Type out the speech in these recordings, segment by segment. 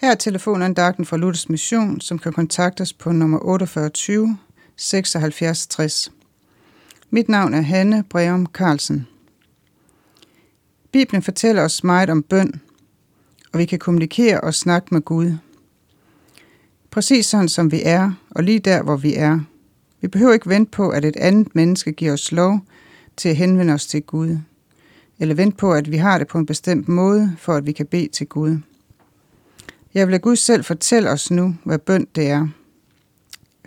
Her er telefonandagten fra Luthers Mission, som kan kontaktes på nummer 4820 76 60. Mit navn er Hanne Breum Carlsen. Bibelen fortæller os meget om bøn, og vi kan kommunikere og snakke med Gud. Præcis sådan som vi er, og lige der hvor vi er. Vi behøver ikke vente på, at et andet menneske giver os lov til at henvende os til Gud, eller vente på, at vi har det på en bestemt måde, for at vi kan bede til Gud. Jeg vil Gud selv fortælle os nu, hvad bøn det er.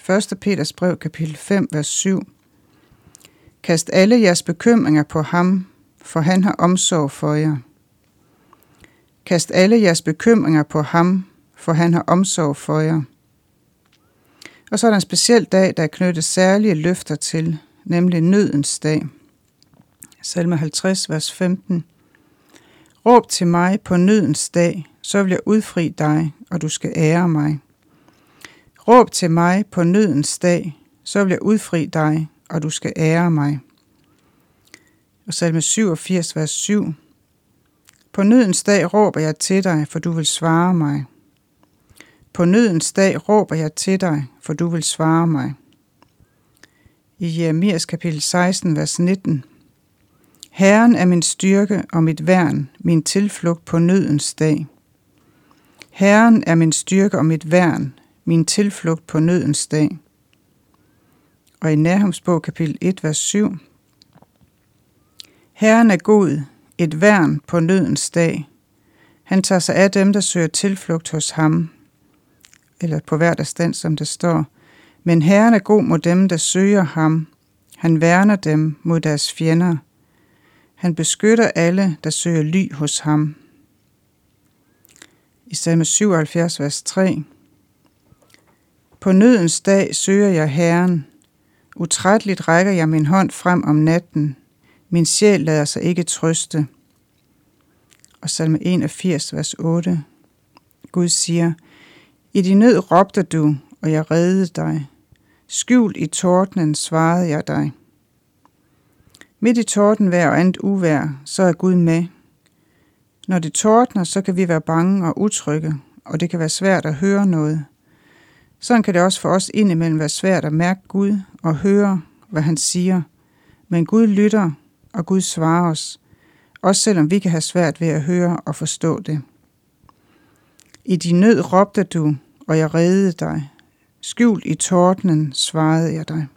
1. Peters brev, kapitel 5, vers 7. Kast alle jeres bekymringer på ham, for han har omsorg for jer. Kast alle jeres bekymringer på ham, for han har omsorg for jer. Og så er der en speciel dag, der er knyttet særlige løfter til, nemlig nødens dag. Salme 50, vers 15. Råb til mig på nødens dag, så vil jeg udfri dig, og du skal ære mig. Råb til mig på nødens dag, så vil jeg udfri dig, og du skal ære mig. Og salme 87, vers 7. På nødens dag råber jeg til dig, for du vil svare mig. På nødens dag råber jeg til dig, for du vil svare mig. I Jeremias kapitel 16, vers 19. Herren er min styrke og mit værn, min tilflugt på nødens dag. Herren er min styrke og mit værn, min tilflugt på nødens dag. Og i Nahums bog kapitel 1, vers 7. Herren er god, et værn på nødens dag. Han tager sig af dem, der søger tilflugt hos ham. Eller på hverdagsstand, som det står. Men Herren er god mod dem, der søger ham. Han værner dem mod deres fjender. Han beskytter alle, der søger ly hos ham. I salme 77, vers 3. På nødens dag søger jeg Herren. Utrætteligt rækker jeg min hånd frem om natten. Min sjæl lader sig ikke trøste. Og salme 81, vers 8. Gud siger, I din nød råbte du, og jeg reddede dig. Skjult i tordnen svarede jeg dig. Midt i tordenvejr og andet uvær, så er Gud med. Når det tordner, så kan vi være bange og utrygge, og det kan være svært at høre noget. Sådan kan det også for os indimellem være svært at mærke Gud og høre, hvad han siger. Men Gud lytter, og Gud svarer os, også selvom vi kan have svært ved at høre og forstå det. I din nød råbte du, og jeg reddede dig. Skjult i tordnen svarede jeg dig.